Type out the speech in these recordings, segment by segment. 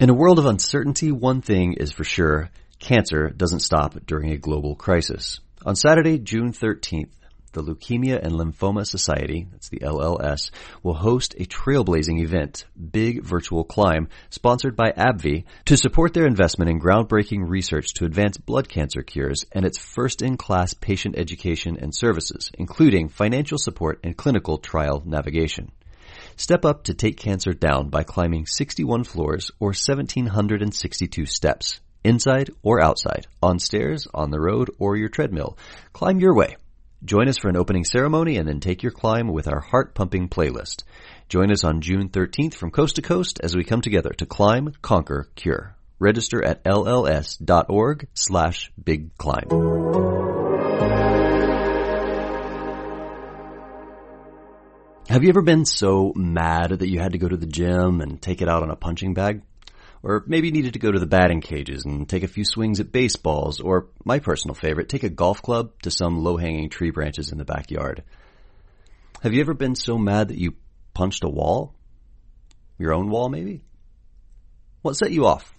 In a world of uncertainty, one thing is for sure. Cancer doesn't stop during a global crisis. On Saturday, June 13th, the Leukemia and Lymphoma Society, that's the LLS, will host a trailblazing event, Big Virtual Climb, sponsored by AbbVie, to support their investment in groundbreaking research to advance blood cancer cures and its first-in-class patient education and services, including financial support and clinical trial navigation. Step up to take cancer down by climbing 61 floors or 1762 steps. Inside or outside, on stairs, on the road, or your treadmill. Climb your way. Join us for an opening ceremony and then take your climb with our heart pumping playlist. Join us on June 13th from coast to coast as we come together to climb, conquer, cure. Register at lls.org slash big climb. Have you ever been so mad that you had to go to the gym and take it out on a punching bag? Or maybe needed to go to the batting cages and take a few swings at baseballs, or my personal favorite, take a golf club to some low-hanging tree branches in the backyard. Have you ever been so mad that you punched a wall? Your own wall, maybe? What set you off?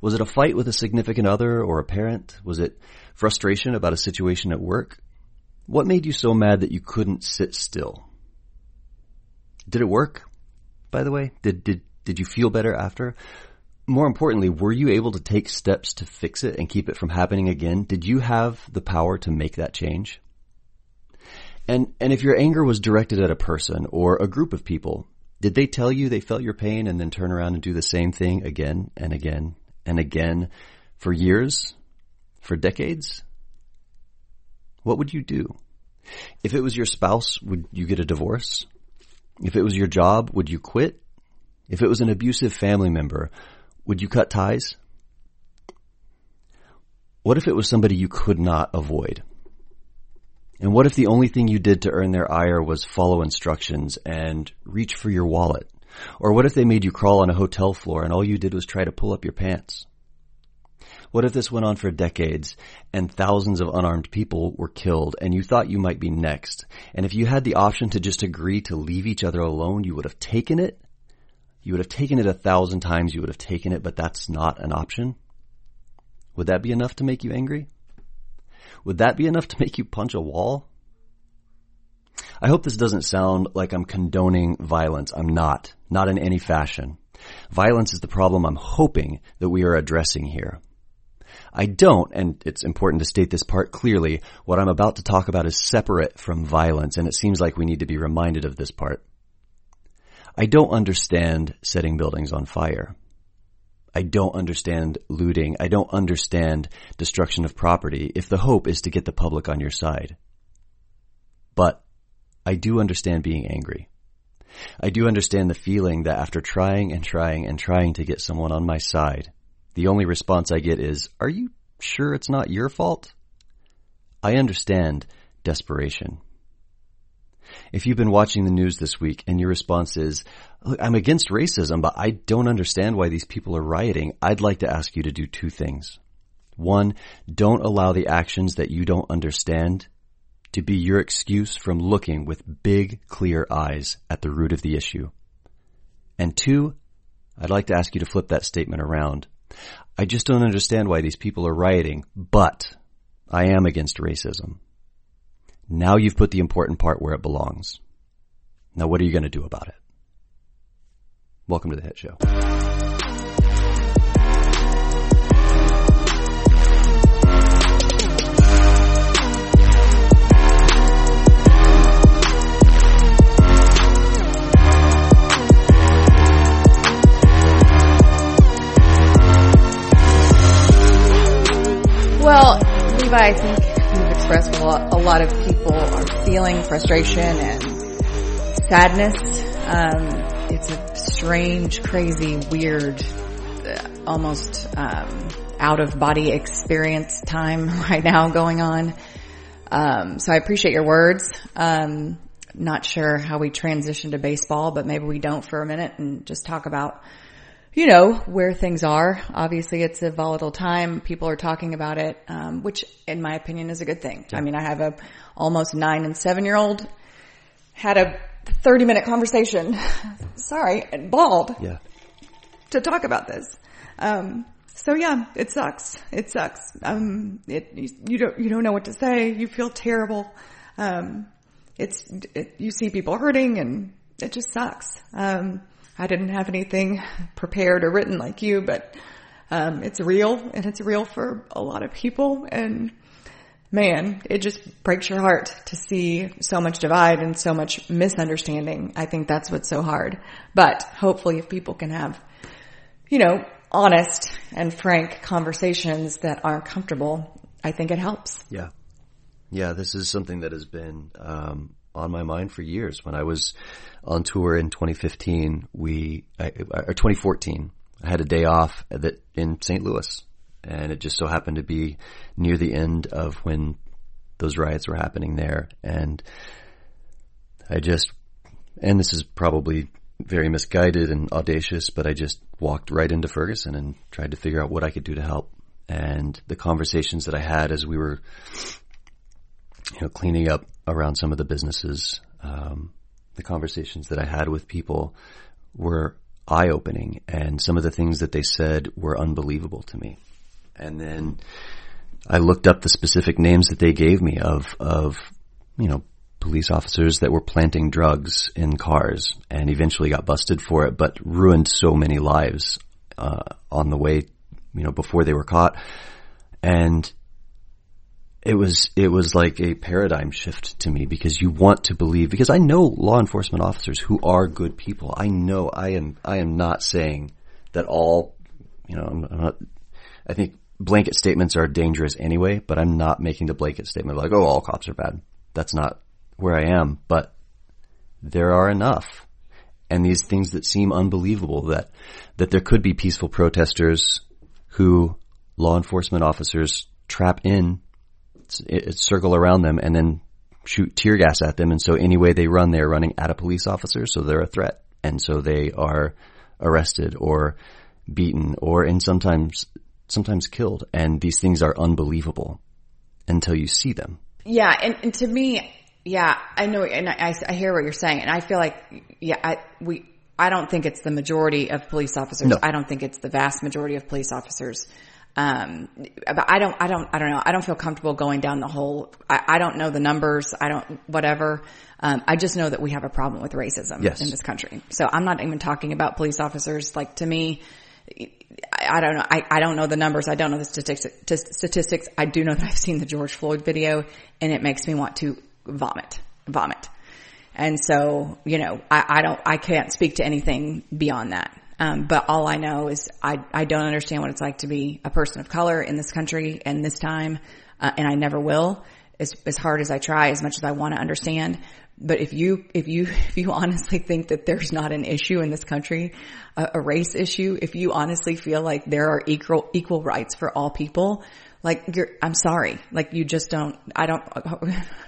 Was it a fight with a significant other or a parent? Was it frustration about a situation at work? What made you so mad that you couldn't sit still? Did it work? By the way, did did did you feel better after? More importantly, were you able to take steps to fix it and keep it from happening again? Did you have the power to make that change? And and if your anger was directed at a person or a group of people, did they tell you they felt your pain and then turn around and do the same thing again and again and again for years? For decades? What would you do? If it was your spouse, would you get a divorce? If it was your job, would you quit? If it was an abusive family member, would you cut ties? What if it was somebody you could not avoid? And what if the only thing you did to earn their ire was follow instructions and reach for your wallet? Or what if they made you crawl on a hotel floor and all you did was try to pull up your pants? What if this went on for decades and thousands of unarmed people were killed and you thought you might be next? And if you had the option to just agree to leave each other alone, you would have taken it? You would have taken it a thousand times, you would have taken it, but that's not an option? Would that be enough to make you angry? Would that be enough to make you punch a wall? I hope this doesn't sound like I'm condoning violence. I'm not. Not in any fashion. Violence is the problem I'm hoping that we are addressing here. I don't, and it's important to state this part clearly, what I'm about to talk about is separate from violence, and it seems like we need to be reminded of this part. I don't understand setting buildings on fire. I don't understand looting. I don't understand destruction of property if the hope is to get the public on your side. But I do understand being angry. I do understand the feeling that after trying and trying and trying to get someone on my side, the only response I get is, are you sure it's not your fault? I understand desperation. If you've been watching the news this week and your response is, I'm against racism, but I don't understand why these people are rioting, I'd like to ask you to do two things. One, don't allow the actions that you don't understand to be your excuse from looking with big, clear eyes at the root of the issue. And two, I'd like to ask you to flip that statement around. I just don't understand why these people are rioting, but I am against racism. Now you've put the important part where it belongs. Now what are you going to do about it? Welcome to the Hit Show. Frustration and sadness. Um, it's a strange, crazy, weird, uh, almost um, out of body experience time right now going on. Um, so I appreciate your words. Um, not sure how we transition to baseball, but maybe we don't for a minute and just talk about you know, where things are. Obviously it's a volatile time. People are talking about it, um, which in my opinion is a good thing. Yeah. I mean, I have a almost nine and seven year old had a 30 minute conversation. Sorry, bald. Yeah. to talk about this. Um, so yeah, it sucks. It sucks. Um, it, you don't, you don't know what to say. You feel terrible. Um, it's, it, you see people hurting and it just sucks. Um, I didn't have anything prepared or written like you, but, um, it's real and it's real for a lot of people and man, it just breaks your heart to see so much divide and so much misunderstanding. I think that's what's so hard. But hopefully if people can have, you know, honest and frank conversations that are comfortable, I think it helps. Yeah. Yeah, this is something that has been um, on my mind for years. When I was on tour in 2015, we, I, or 2014, I had a day off that in St. Louis, and it just so happened to be near the end of when those riots were happening there, and I just, and this is probably very misguided and audacious, but I just walked right into Ferguson and tried to figure out what I could do to help. And the conversations that I had as we were, you know, cleaning up around some of the businesses, um, the conversations that I had with people were eye opening and some of the things that they said were unbelievable to me. And then I looked up the specific names that they gave me of, of, you know, police officers that were planting drugs in cars and eventually got busted for it, but ruined so many lives uh, on the way, you know, before they were caught. And it was it was like a paradigm shift to me because you want to believe because I know law enforcement officers who are good people. I know I am I am not saying that all you know I'm, I'm not. I think blanket statements are dangerous anyway, but I'm not making the blanket statement like oh all cops are bad. That's not where I am, but there are enough. And these things that seem unbelievable that, that there could be peaceful protesters who law enforcement officers trap in, it, it circle around them and then shoot tear gas at them. And so any way they run, they're running at a police officer. So they're a threat. And so they are arrested or beaten or and sometimes, sometimes killed. And these things are unbelievable until you see them. Yeah. And, and to me, yeah, I know, and I, I hear what you're saying, and I feel like, yeah, I, we, I don't think it's the majority of police officers. No. I don't think it's the vast majority of police officers. Um, but I don't, I don't, I don't know. I don't feel comfortable going down the whole, I, I don't know the numbers. I don't, whatever. Um, I just know that we have a problem with racism yes. in this country. So I'm not even talking about police officers. Like to me, I, don't know. I, I don't know the numbers. I don't know the statistics, statistics. I do know that I've seen the George Floyd video and it makes me want to vomit, vomit. And so, you know, I, I don't, I can't speak to anything beyond that. Um, but all I know is I, I don't understand what it's like to be a person of color in this country and this time, uh, and I never will. As, as hard as I try, as much as I want to understand. But if you, if you, if you honestly think that there's not an issue in this country, a, a race issue, if you honestly feel like there are equal, equal rights for all people, like you're, I'm sorry, like you just don't, I don't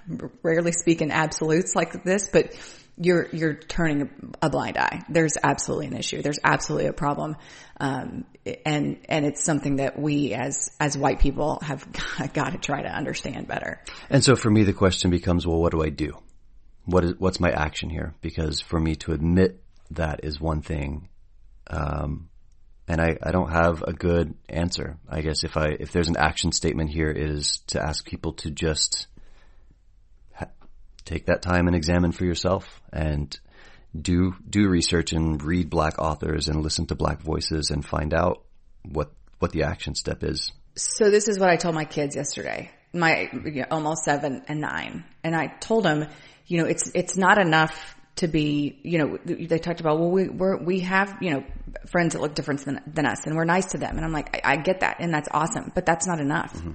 rarely speak in absolutes like this, but you're, you're turning a blind eye. There's absolutely an issue. There's absolutely a problem. Um, and, and it's something that we as, as white people have got to try to understand better. And so for me, the question becomes, well, what do I do? What is, what's my action here? Because for me to admit that is one thing. Um, and I, I don't have a good answer. I guess if I if there's an action statement here, is to ask people to just take that time and examine for yourself and do do research and read black authors and listen to black voices and find out what what the action step is. So this is what I told my kids yesterday. My you know, almost seven and nine, and I told them, you know, it's it's not enough to be, you know, they talked about, well, we, we're, we have, you know, friends that look different than, than us and we're nice to them. And I'm like, I, I get that and that's awesome, but that's not enough. Mm-hmm.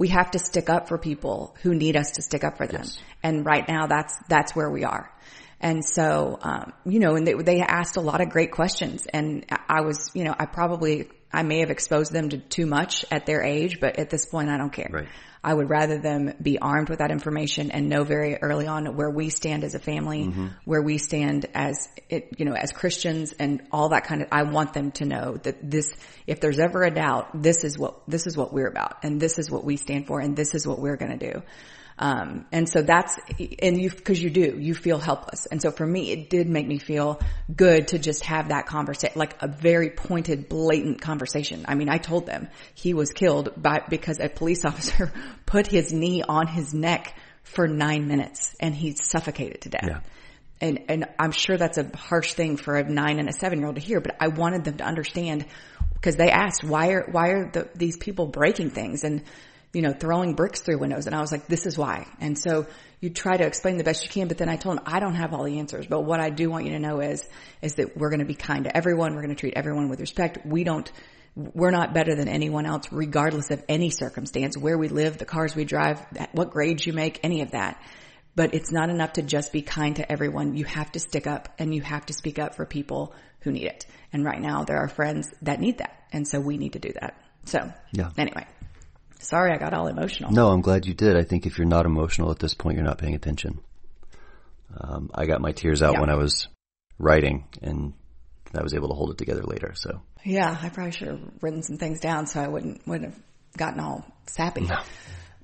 We have to stick up for people who need us to stick up for them. Yes. And right now that's, that's where we are. And so, um, you know, and they, they asked a lot of great questions and I was, you know, I probably, I may have exposed them to too much at their age, but at this point I don't care. Right. I would rather them be armed with that information and know very early on where we stand as a family, mm-hmm. where we stand as it, you know, as Christians and all that kind of, I want them to know that this, if there's ever a doubt, this is what, this is what we're about and this is what we stand for and this is what we're going to do. Um, and so that's, and you, cause you do, you feel helpless. And so for me, it did make me feel good to just have that conversation, like a very pointed, blatant conversation. I mean, I told them he was killed by, because a police officer put his knee on his neck for nine minutes and he suffocated to death. Yeah. And, and I'm sure that's a harsh thing for a nine and a seven year old to hear, but I wanted them to understand because they asked, why are, why are the, these people breaking things? And you know, throwing bricks through windows. And I was like, this is why. And so you try to explain the best you can, but then I told him, I don't have all the answers, but what I do want you to know is, is that we're going to be kind to everyone. We're going to treat everyone with respect. We don't, we're not better than anyone else, regardless of any circumstance, where we live, the cars we drive, what grades you make, any of that. But it's not enough to just be kind to everyone. You have to stick up and you have to speak up for people who need it. And right now there are friends that need that. And so we need to do that. So Yeah. anyway, sorry I got all emotional. No, I'm glad you did. I think if you're not emotional at this point, you're not paying attention. Um, I got my tears out Yeah. when I was writing, and I was able to hold it together later. So Yeah, I probably should have written some things down so I wouldn't wouldn't have gotten all sappy.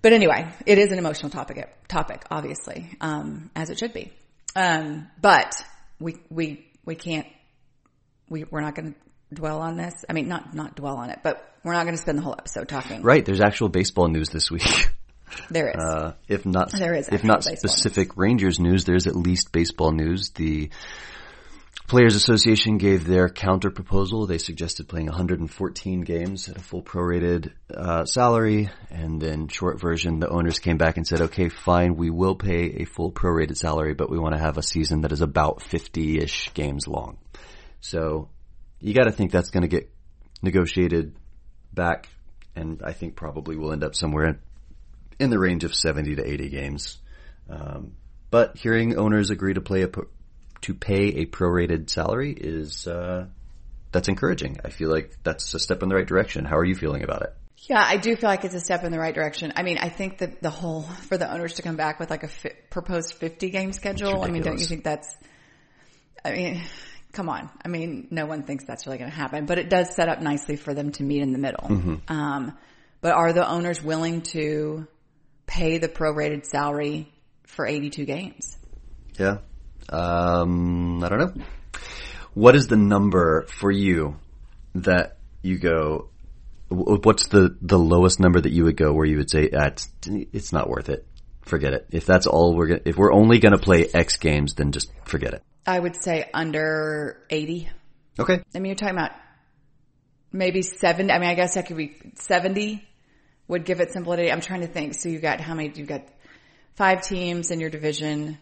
But anyway, it is an emotional topic topic, obviously, um, as it should be. Um, but we we we can't we we're not going to dwell on this. I mean, not not dwell on it, but we're not going to spend the whole episode talking. right, there's actual baseball news this week. There is. Uh, if not, There is if not specific Rangers news, there's at least baseball news. The Players Association gave their counter proposal. They suggested playing 114 games at a full prorated uh, salary, and then short version, the owners came back and said, "Okay, fine, we will pay a full prorated salary, but we want to have a season that is about 50-ish games long." So you got to think that's going to get negotiated back, and I think probably will end up somewhere in, in the range of 70 to 80 games. Um, but hearing owners agree to play a to pay a prorated salary is uh, that's encouraging. I feel like that's a step in the right direction. How are you feeling about it? Yeah, I do feel like it's a step in the right direction. I mean, I think that the whole for the owners to come back with like a fi- proposed 50 game schedule. I mean, don't you think that's I mean, come on. I mean, no one thinks that's really going to happen, but it does set up nicely for them to meet in the middle. Um, but are the owners willing to pay the prorated salary for 82 games? Yeah. Um, I don't know. What is the number for you that you go? What's the the lowest number that you would go where you would say that's it's not worth it. Forget it. If that's all we're gonna, if we're only gonna play X games, then just forget it. I would say under 80. Okay. I mean, you're talking about maybe 70. I mean, I guess that could be 70 would give it simplicity. I'm trying to think. So you got how many? You got five teams in your division.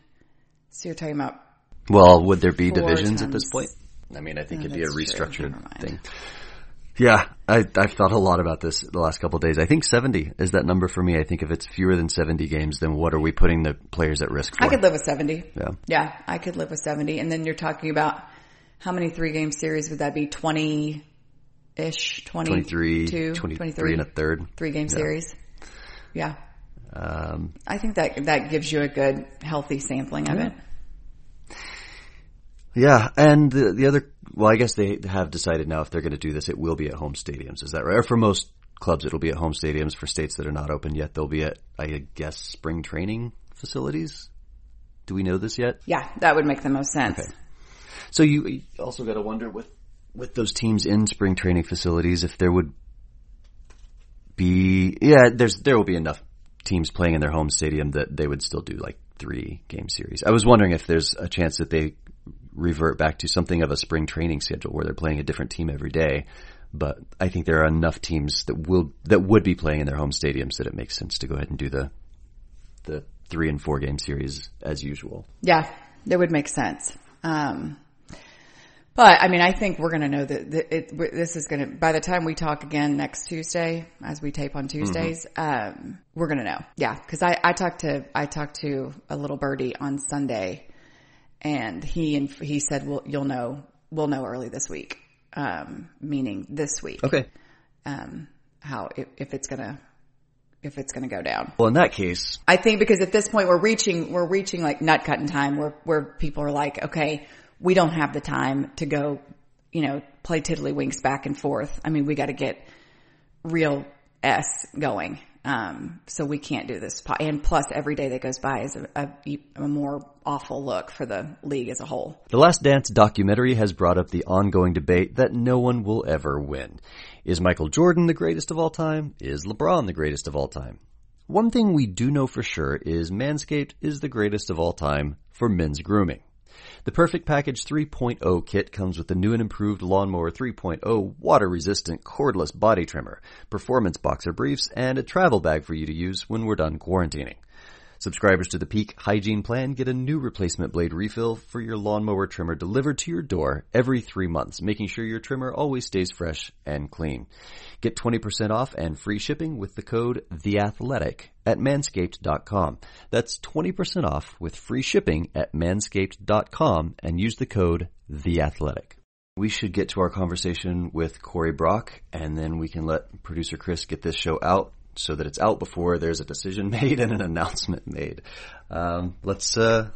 So you're talking about Well, would there be divisions at this point? I mean, I think it'd be a restructured thing. Yeah, I, I've thought a lot about this the last couple of days. I think 70 is that number for me. I think if it's fewer than 70 games, then what are we putting the players at risk for? I could live with 70. Yeah. Yeah, I could live with 70. And then you're talking about how many three game series would that be? 20 ish, 23, 22, 23 and a third. three game series. Yeah. Um, I think that that gives you a good healthy sampling of it. Yeah, and the, the other, well, I guess they have decided now if they're going to do this, it will be at home stadiums. Is that right? Or for most clubs, it'll be at home stadiums. For states that are not open yet, they'll be at, I guess, spring training facilities. Do we know this yet? Yeah, that would make the most sense. Okay. So you you also got to wonder with with those teams in spring training facilities if there would be yeah there's there will be enough teams playing in their home stadium that they would still do like three game series. I was wondering if there's a chance that they revert back to something of a spring training schedule where they're playing a different team every day. But I think there are enough teams that will that would be playing in their home stadiums that it makes sense to go ahead and do the the three and four game series as usual. Yeah, that would make sense. Um, but I mean, I think we're going to know that, it, this is going to, by the time we talk again next Tuesday, as we tape on Tuesdays, um, we're going to know. Yeah. Cause I, I talked to, I talked to a little birdie on Sunday and he, and he said, well, you'll know, we'll know early this week. Um, meaning this week, Okay. um, how, if, if it's going to, if it's going to go down. Well, in that case, I think because at this point we're reaching, we're reaching like nut cutting time where, where people are like, okay, we don't have the time to go, you know, play tiddlywinks back and forth. I mean, we got to get real S going. Um, so we can't do this. And plus, every day that goes by is a, a, a, more awful look for the league as a whole. The Last Dance documentary has brought up the ongoing debate that no one will ever win. Is Michael Jordan the greatest of all time? Is LeBron the greatest of all time? One thing we do know for sure is Manscaped is the greatest of all time for men's grooming. The Perfect Package 3.0 kit comes with the new and improved Lawnmower 3.0 water-resistant cordless body trimmer, performance boxer briefs, and a travel bag for you to use when we're done quarantining. Subscribers to the Peak Hygiene Plan get a new replacement blade refill for your lawnmower trimmer delivered to your door every three months, making sure your trimmer always stays fresh and clean. Get 20% off and free shipping with the code THEATHLETIC at manscaped.com. That's 20% off with free shipping at manscaped.com and use the code THEATHLETIC. We should get to our conversation with Corey Brock and then we can let producer Chris get this show out so that it's out before there's a decision made and an announcement made. Um, let's uh,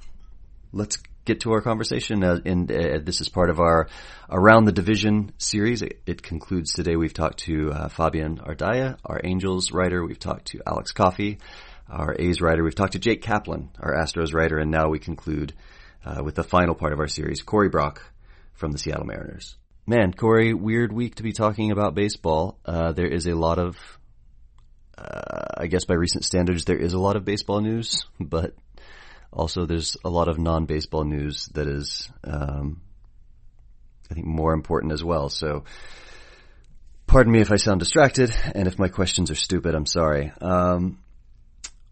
let's get to our conversation. Uh, and uh, this is part of our around the division series. It, it concludes today. We've talked to uh, Fabian Ardaya, our Angels writer. We've talked to Alex Coffey, our A's writer. We've talked to Jake Kaplan, our Astros writer, and now we conclude uh, with the final part of our series, Corey Brock from the Seattle Mariners. Man, Corey, weird week to be talking about baseball. Uh, there is a lot of uh, I guess by recent standards, there is a lot of baseball news, but also there's a lot of non-baseball news that is, um, I think, more important as well. So, pardon me if I sound distracted, and if my questions are stupid. I'm sorry. Um,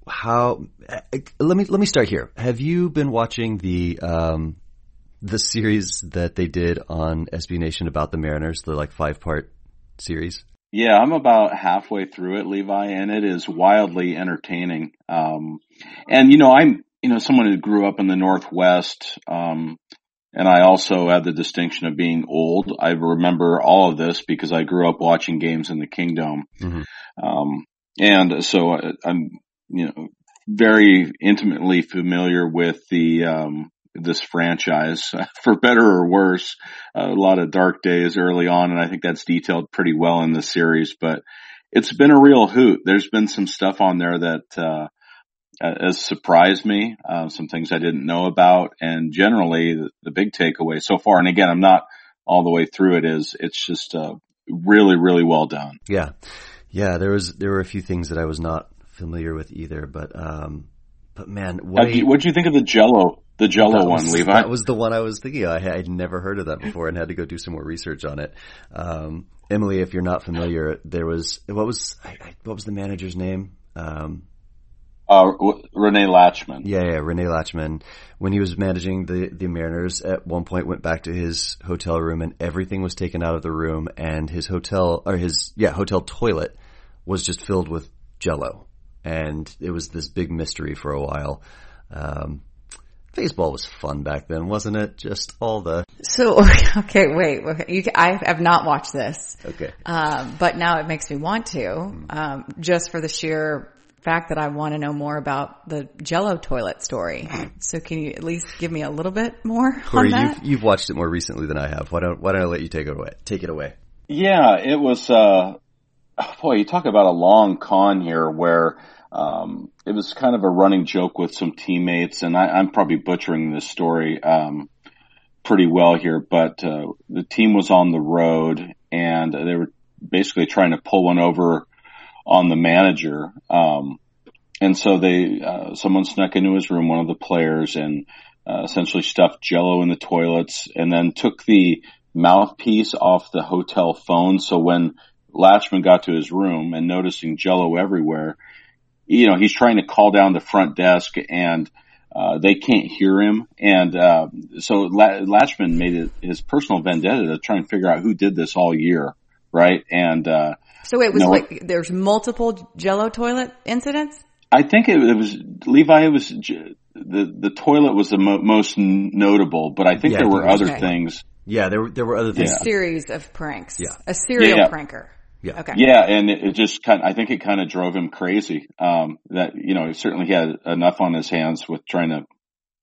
how? Uh, let me let me start here. Have you been watching the um, the series that they did on SB Nation about the Mariners, the like five part series? Yeah, I'm about halfway through it, Levi, and it is wildly entertaining. Um, and you know, I'm, you know, someone who grew up in the Northwest, um, and I also had the distinction of being old. I remember all of this because I grew up watching games in the Kingdome. Mm-hmm. Um, and so I, I'm, you know, very intimately familiar with the, um, this franchise for better or worse. a lot of dark days early on, and I think that's detailed pretty well in the series. But it's been a real hoot. There's been some stuff on there that uh, has surprised me, uh, some things I didn't know about, and generally the, the, big takeaway so far. And again, I'm not all the way through it. Is it's just uh, really, really well done. Yeah, yeah. There was there were a few things that I was not familiar with either, but um, but man, what what'd you think of the Jello the Jello was, one, Levi. That was the one I was thinking. Of. I had never heard of that before and had to go do some more research on it. Um, Emily, if you're not familiar, there was what was what was the manager's name? Um, uh, Rene Lachemann. Yeah, yeah, Rene Lachemann. When he was managing the the Mariners, at one point went back to his hotel room and everything was taken out of the room, and his hotel or his yeah hotel toilet was just filled with Jello, and it was this big mystery for a while. Um, baseball was fun back then, wasn't it? Just all the. So okay, wait. You, I have not watched this. Okay. Um, but now it makes me want to, um, just for the sheer fact that I want to know more about the Jello toilet story. So can you at least give me a little bit more Corey, on that? You've, you've watched it more recently than I have. Why don't Why don't I let you take it away? Take it away. Yeah, it was. Uh, boy, you talk about a long con here where um, it was kind of a running joke with some teammates, and I, am probably butchering this story um, pretty well here, but uh, the team was on the road and they were basically trying to pull one over on the manager. Um, and so they, uh, someone snuck into his room, one of the players, and uh, essentially stuffed Jello in the toilets, and then took the mouthpiece off the hotel phone. So when Lachemann got to his room and noticing Jello everywhere, you know, he's trying to call down the front desk and, uh, they can't hear him. And, uh, so La- Lachemann made it his personal vendetta to try and figure out who did this all year. Right. And, uh, so it was you know, like there's multiple jello toilet incidents? I think it, it was Levi. It was the the toilet was the mo- most notable, but I think yeah, there were other okay. things. Yeah, there were there were other things. A series of pranks. Yeah, a serial yeah. pranker. Yeah. Okay. Yeah, and it, it just kind. Of, I think it kind of drove him crazy. Um, that you know, he certainly he had enough on his hands with trying to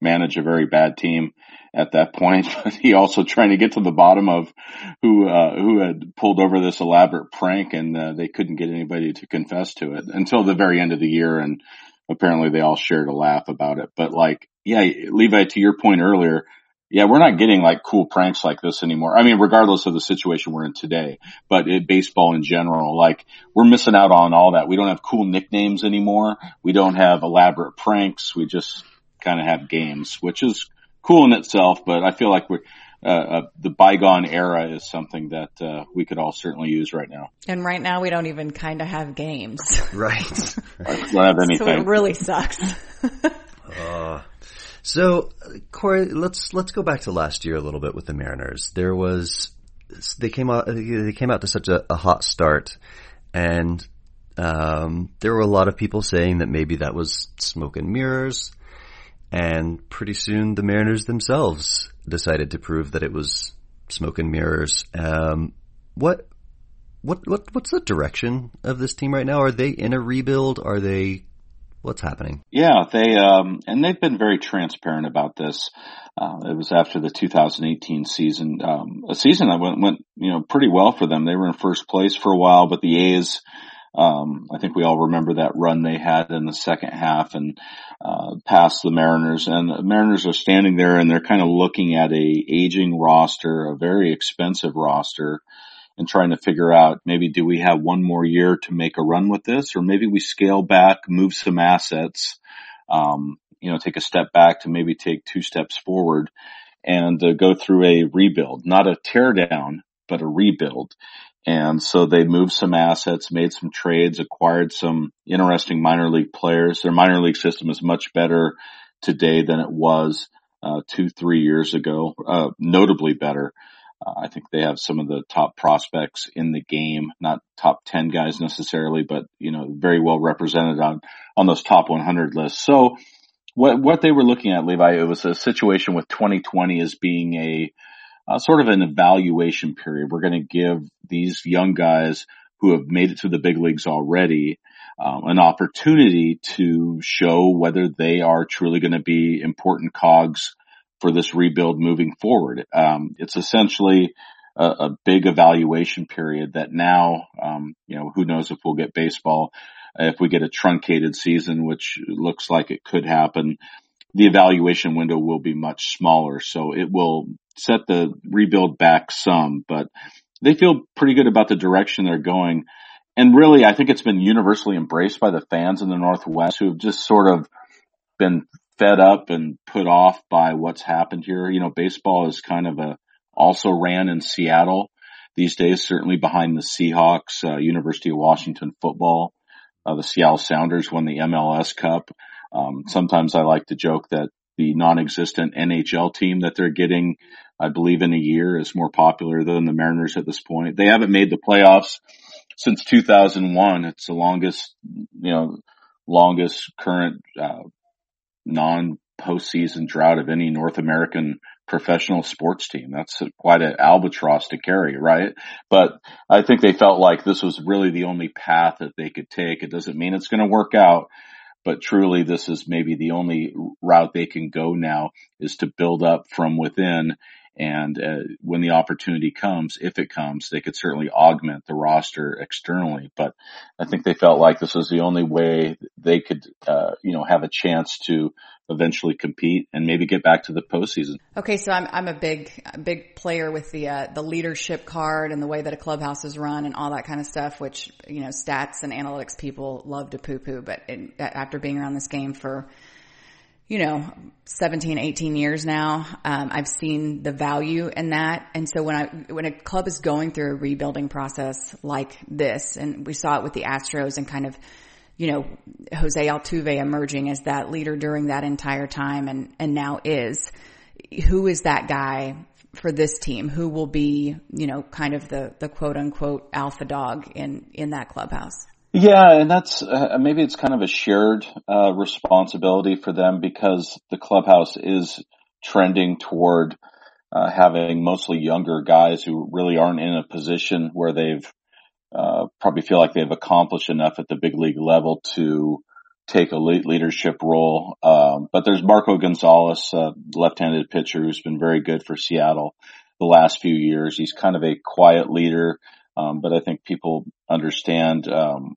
manage a very bad team, at that point, but he also trying to get to the bottom of who uh, who had pulled over this elaborate prank, and uh, they couldn't get anybody to confess to it until the very end of the year, and apparently they all shared a laugh about it. But like, yeah, Levi, to your point earlier, yeah, we're not getting like cool pranks like this anymore. I mean, regardless of the situation we're in today, but it, baseball in general, like we're missing out on all that. We don't have cool nicknames anymore. We don't have elaborate pranks. We just kind of have games, which is cool in itself, but I feel like we're, uh, uh, the bygone era is something that uh, we could all certainly use right now. And right now, we don't even kind of have games. Right. I don't have anything. so it really sucks. so, Corey, let's let's go back to last year a little bit with the Mariners. There was they came out they came out to such a, a hot start, and um, there were a lot of people saying that maybe that was smoke and mirrors. And pretty soon the Mariners themselves decided to prove that it was smoke and mirrors. Um, what, what, what, what's the direction of this team right now? Are they in a rebuild? Are they, what's happening? Yeah, they, um, and they've been very transparent about this. Uh, it was after the 2018 season, um, a season that went, went, you know, pretty well for them. They were in first place for a while, but the A's, um, I think we all remember that run they had in the second half and uh, past the Mariners. And the Mariners are standing there and they're kind of looking at a aging roster, a very expensive roster, and trying to figure out maybe do we have one more year to make a run with this, or maybe we scale back, move some assets, um, you know, take a step back to maybe take two steps forward and uh, go through a rebuild, not a tear down, but a rebuild. And so they moved some assets, made some trades, acquired some interesting minor league players. Their minor league system is much better today than it was uh, two, three years ago, uh, notably better. Uh, I think they have some of the top prospects in the game, not top 10 guys necessarily, but, you know, very well represented on, on those top 100 lists. So what, what they were looking at, Levi, it was a situation with 2020 as being a, uh, sort of an evaluation period. We're going to give these young guys who have made it to the big leagues already um, an opportunity to show whether they are truly going to be important cogs for this rebuild moving forward. Um, it's essentially a, a, big evaluation period that now, um, you know, who knows if we'll get baseball, if we get a truncated season, which looks like it could happen the evaluation window will be much smaller. So it will set the rebuild back some, but they feel pretty good about the direction they're going. And really, I think it's been universally embraced by the fans in the Northwest who have just sort of been fed up and put off by what's happened here. You know, baseball is kind of a, also ran in Seattle these days, certainly behind the Seahawks, uh, University of Washington football. Uh, the Seattle Sounders won the MLS Cup. Um, sometimes I like to joke that the non-existent NHL team that they're getting, I believe in a year is more popular than the Mariners at this point. They haven't made the playoffs since 2001. It's the longest, you know, longest current, uh, non postseason drought of any North American professional sports team. That's quite an albatross to carry, right? But I think they felt like this was really the only path that they could take. It doesn't mean it's going to work out, but truly this is maybe the only route they can go now is to build up from within. And uh, when the opportunity comes, if it comes, they could certainly augment the roster externally. But I think they felt like this was the only way they could, uh, you know, have a chance to eventually compete and maybe get back to the postseason. Okay, so I'm I'm a big big player with the uh, the leadership card and the way that a clubhouse is run and all that kind of stuff, which you know stats and analytics people love to poo poo. But after being around this game for you know 17 18 years now um, i've seen the value in that and so when i when a club is going through a rebuilding process like this and we saw it with the astros and kind of you know, Jose Altuve emerging as that leader during that entire time and, and now is. Who is that guy for this team? Who will be, you know, kind of the, the quote unquote alpha dog in, in that clubhouse? Yeah, and that's uh, maybe it's kind of a shared uh, responsibility for them because the clubhouse is trending toward uh, having mostly younger guys who really aren't in a position where they've uh, probably feel like they've accomplished enough at the big league level to take a leadership role. Um, but there's Marco Gonzalez, left-handed pitcher who's been very good for Seattle the last few years. He's kind of a quiet leader, um, but I think people understand um,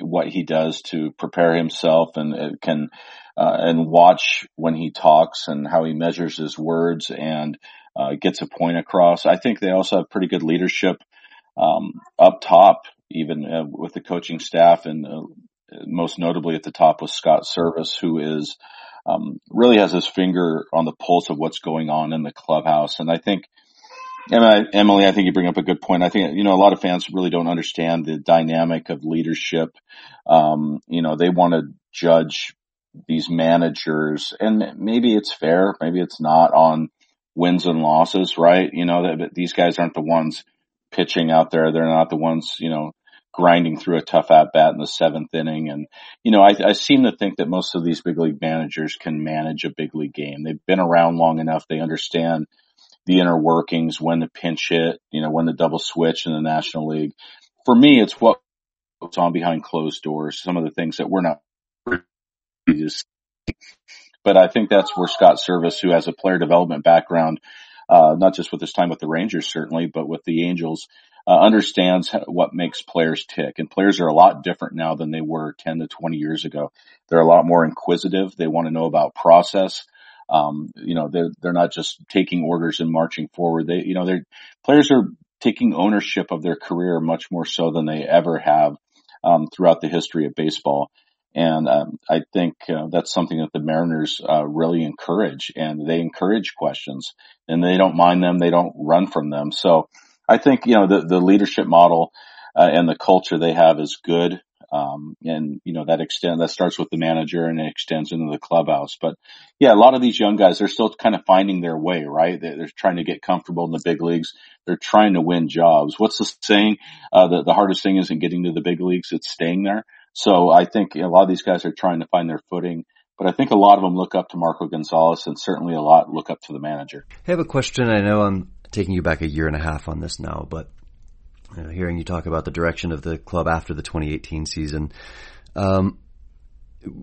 what he does to prepare himself and can uh, and watch when he talks and how he measures his words and uh, gets a point across. I think they also have pretty good leadership um, up top, even uh, with the coaching staff, and uh, most notably at the top with Scott Servais, who is um, really has his finger on the pulse of what's going on in the clubhouse. And I think Emily, I think you bring up a good point. I think, you know, a lot of fans really don't understand the dynamic of leadership. Um, you know, they want to judge these managers and maybe it's fair, maybe it's not on wins and losses, right? You know, that these guys aren't the ones pitching out there. They're not the ones, you know, grinding through a tough at bat in the seventh inning. And, you know, I, I seem to think that most of these big league managers can manage a big league game. They've been around long enough. They understand the inner workings, when to pinch hit, you know, when to double switch in the National League. For me, it's what goes on behind closed doors. Some of the things that we're not but I think that's where Scott Servais, who has a player development background, uh, not just with his time with the Rangers certainly, but with the Angels, uh, understands what makes players tick. And players are a lot different now than they were 10 to 20 years ago. They're a lot more inquisitive. They want to know about process. Um, you know, they're, they're not just taking orders and marching forward. They, you know, their players are taking ownership of their career much more so than they ever have, um, throughout the history of baseball. And um, I think uh, that's something that the Mariners uh, really encourage, and they encourage questions, and they don't mind them, they don't run from them. So I think you know the the leadership model uh, and the culture they have is good. Um, and you know, that extend, that starts with the manager and it extends into the clubhouse. But yeah, a lot of these young guys, they're still kind of finding their way, right? They're, they're trying to get comfortable in the big leagues. They're trying to win jobs. What's the saying? Uh, the, the hardest thing isn't getting to the big leagues. It's staying there. So I think a lot of these guys are trying to find their footing. But I think a lot of them look up to Marco Gonzalez and certainly a lot look up to the manager. I have a question. I know I'm taking you back a year and a half on this now, but know, hearing you talk about the direction of the club after the 2018 season, um,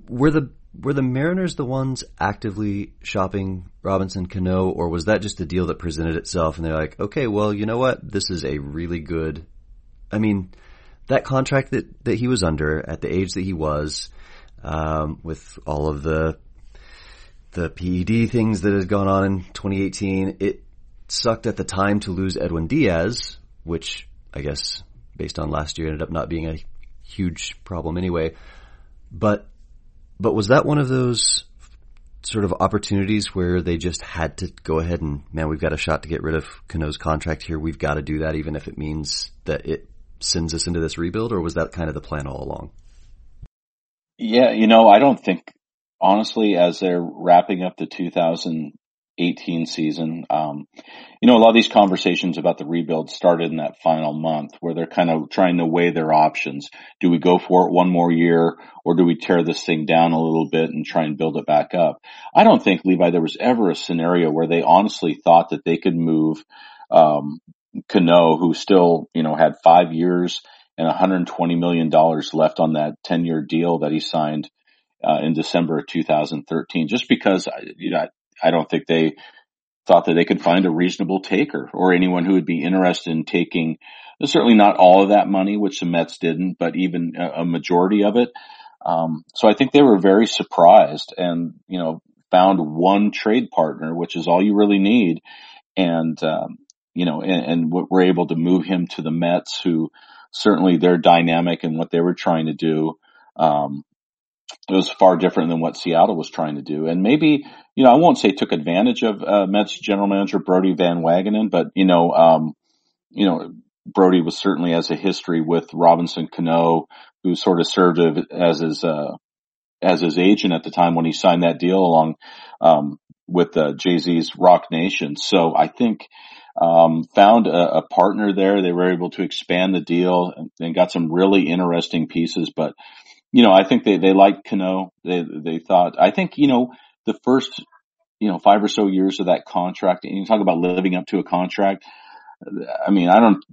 were the were the Mariners the ones actively shopping Robinson Cano, or was that just a deal that presented itself and they're like, okay, well, you know what, this is a really good. I mean, that contract that that he was under at the age that he was, um, with all of the the PED things that had gone on in 2018, it sucked at the time to lose Edwin Diaz, which I guess based on last year ended up not being a huge problem anyway. But but was that one of those sort of opportunities where they just had to go ahead and man, we've got a shot to get rid of Cano's contract here. We've got to do that, even if it means that it sends us into this rebuild, or was that kind of the plan all along? Yeah, you know, I don't think honestly, as they're wrapping up the 2000 18 season. Um, you know, a lot of these conversations about the rebuild started in that final month where they're kind of trying to weigh their options. Do we go for it one more year or do we tear this thing down a little bit and try and build it back up? I don't think Levi there was ever a scenario where they honestly thought that they could move, um, Cano, who still, you know, had five years and 120 million dollars left on that 10 year deal that he signed uh, in December of 2013, just because, you know, I don't think they thought that they could find a reasonable taker or anyone who would be interested in taking certainly not all of that money, which the Mets didn't, but even a majority of it. Um, so I think they were very surprised and, you know, found one trade partner, which is all you really need. And, um, you know, and, and we're able to move him to the Mets who certainly they're dynamic and what they were trying to do. Um, it was far different than what Seattle was trying to do. And maybe, you know, I won't say took advantage of uh, Mets general manager Brodie Van Wagenen, but you know, um, you know, Brodie was certainly has a history with Robinson Cano, who sort of served as his uh, as his agent at the time when he signed that deal along um, with uh, Jay Z's Roc Nation. So I think um, found a, a, partner there. They were able to expand the deal and, and got some really interesting pieces, but you know, I think they, they liked Cano. They, they thought, I think, you know, the first, you know, five or so years of that contract, and you talk about living up to a contract. I mean, I don't,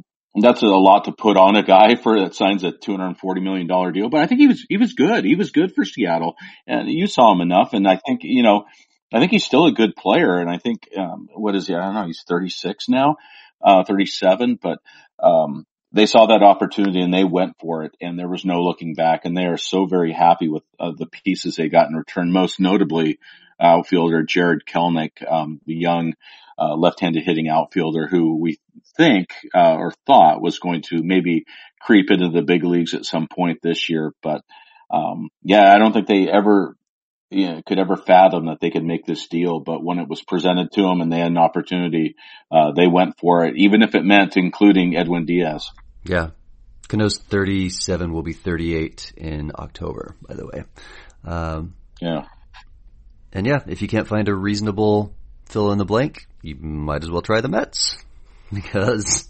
that's a lot to put on a guy for that signs a two hundred and forty million dollar deal. But I think he was he was good. He was good for Seattle, and you saw him enough. And I think you know, I think he's still a good player. And I think um, what is he? I don't know. He's thirty six now, uh, thirty seven. But um, they saw that opportunity and they went for it, and there was no looking back. And they are so very happy with uh, the pieces they got in return. Most notably, outfielder Jarred Kelenic, um, the young uh, left-handed hitting outfielder who we think uh, or thought was going to maybe creep into the big leagues at some point this year. But um, yeah, I don't think they ever you know, could ever fathom that they could make this deal. But when it was presented to them and they had an opportunity, uh, they went for it, even if it meant including Edwin Diaz. Yeah. Cano's 37 will be 38 in October, by the way. Um, yeah. And yeah, if you can't find a reasonable fill in the blank, you might as well try the Mets because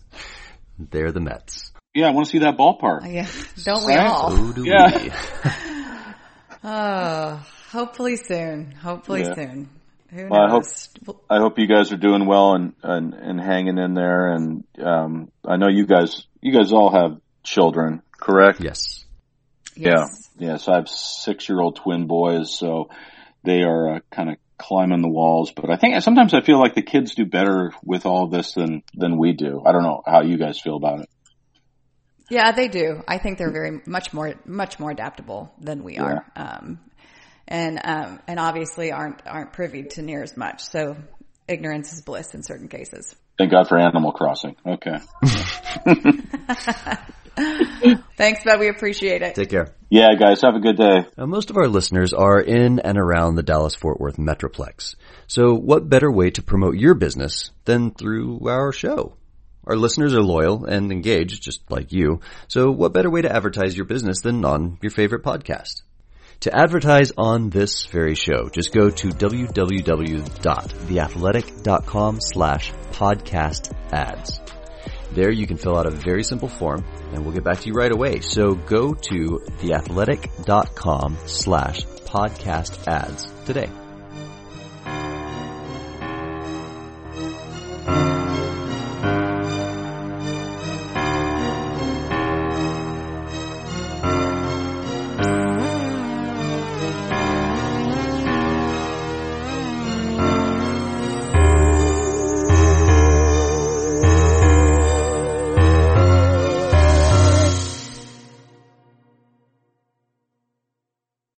they're the Mets. Yeah, I want to see that ballpark. Yeah, don't we all? So do Yeah. we. Oh, hopefully soon. Hopefully Yeah. soon. Who Well, I hope- I hope you guys are doing well and, and, and hanging in there. And, um, I know you guys, you guys all have children, correct? yes. yes. Yeah. Yeah. So I have six year old twin boys. So they are uh, kind of climbing the walls, but I think sometimes I feel like the kids do better with all of this than, than we do. I don't know how you guys feel about it. Yeah, they do. I think they're very much more much more adaptable than we are, um, and um, and obviously aren't aren't privy to near as much. So ignorance is bliss in certain cases. Thank God for Animal Crossing. Okay. Thanks, bud. we appreciate it. Take care. Yeah, guys, have a good day. Now, most of our listeners are in and around the Dallas Fort Worth Metroplex. So what better way to promote your business than through our show? Our listeners are loyal and engaged, just like you. So what better way to advertise your business than on your favorite podcast? To advertise on this very show, just go to www.theathletic.com slash podcast ads. There you can fill out a very simple form and we'll get back to you right away. So go to theathletic.com slash podcast ads today.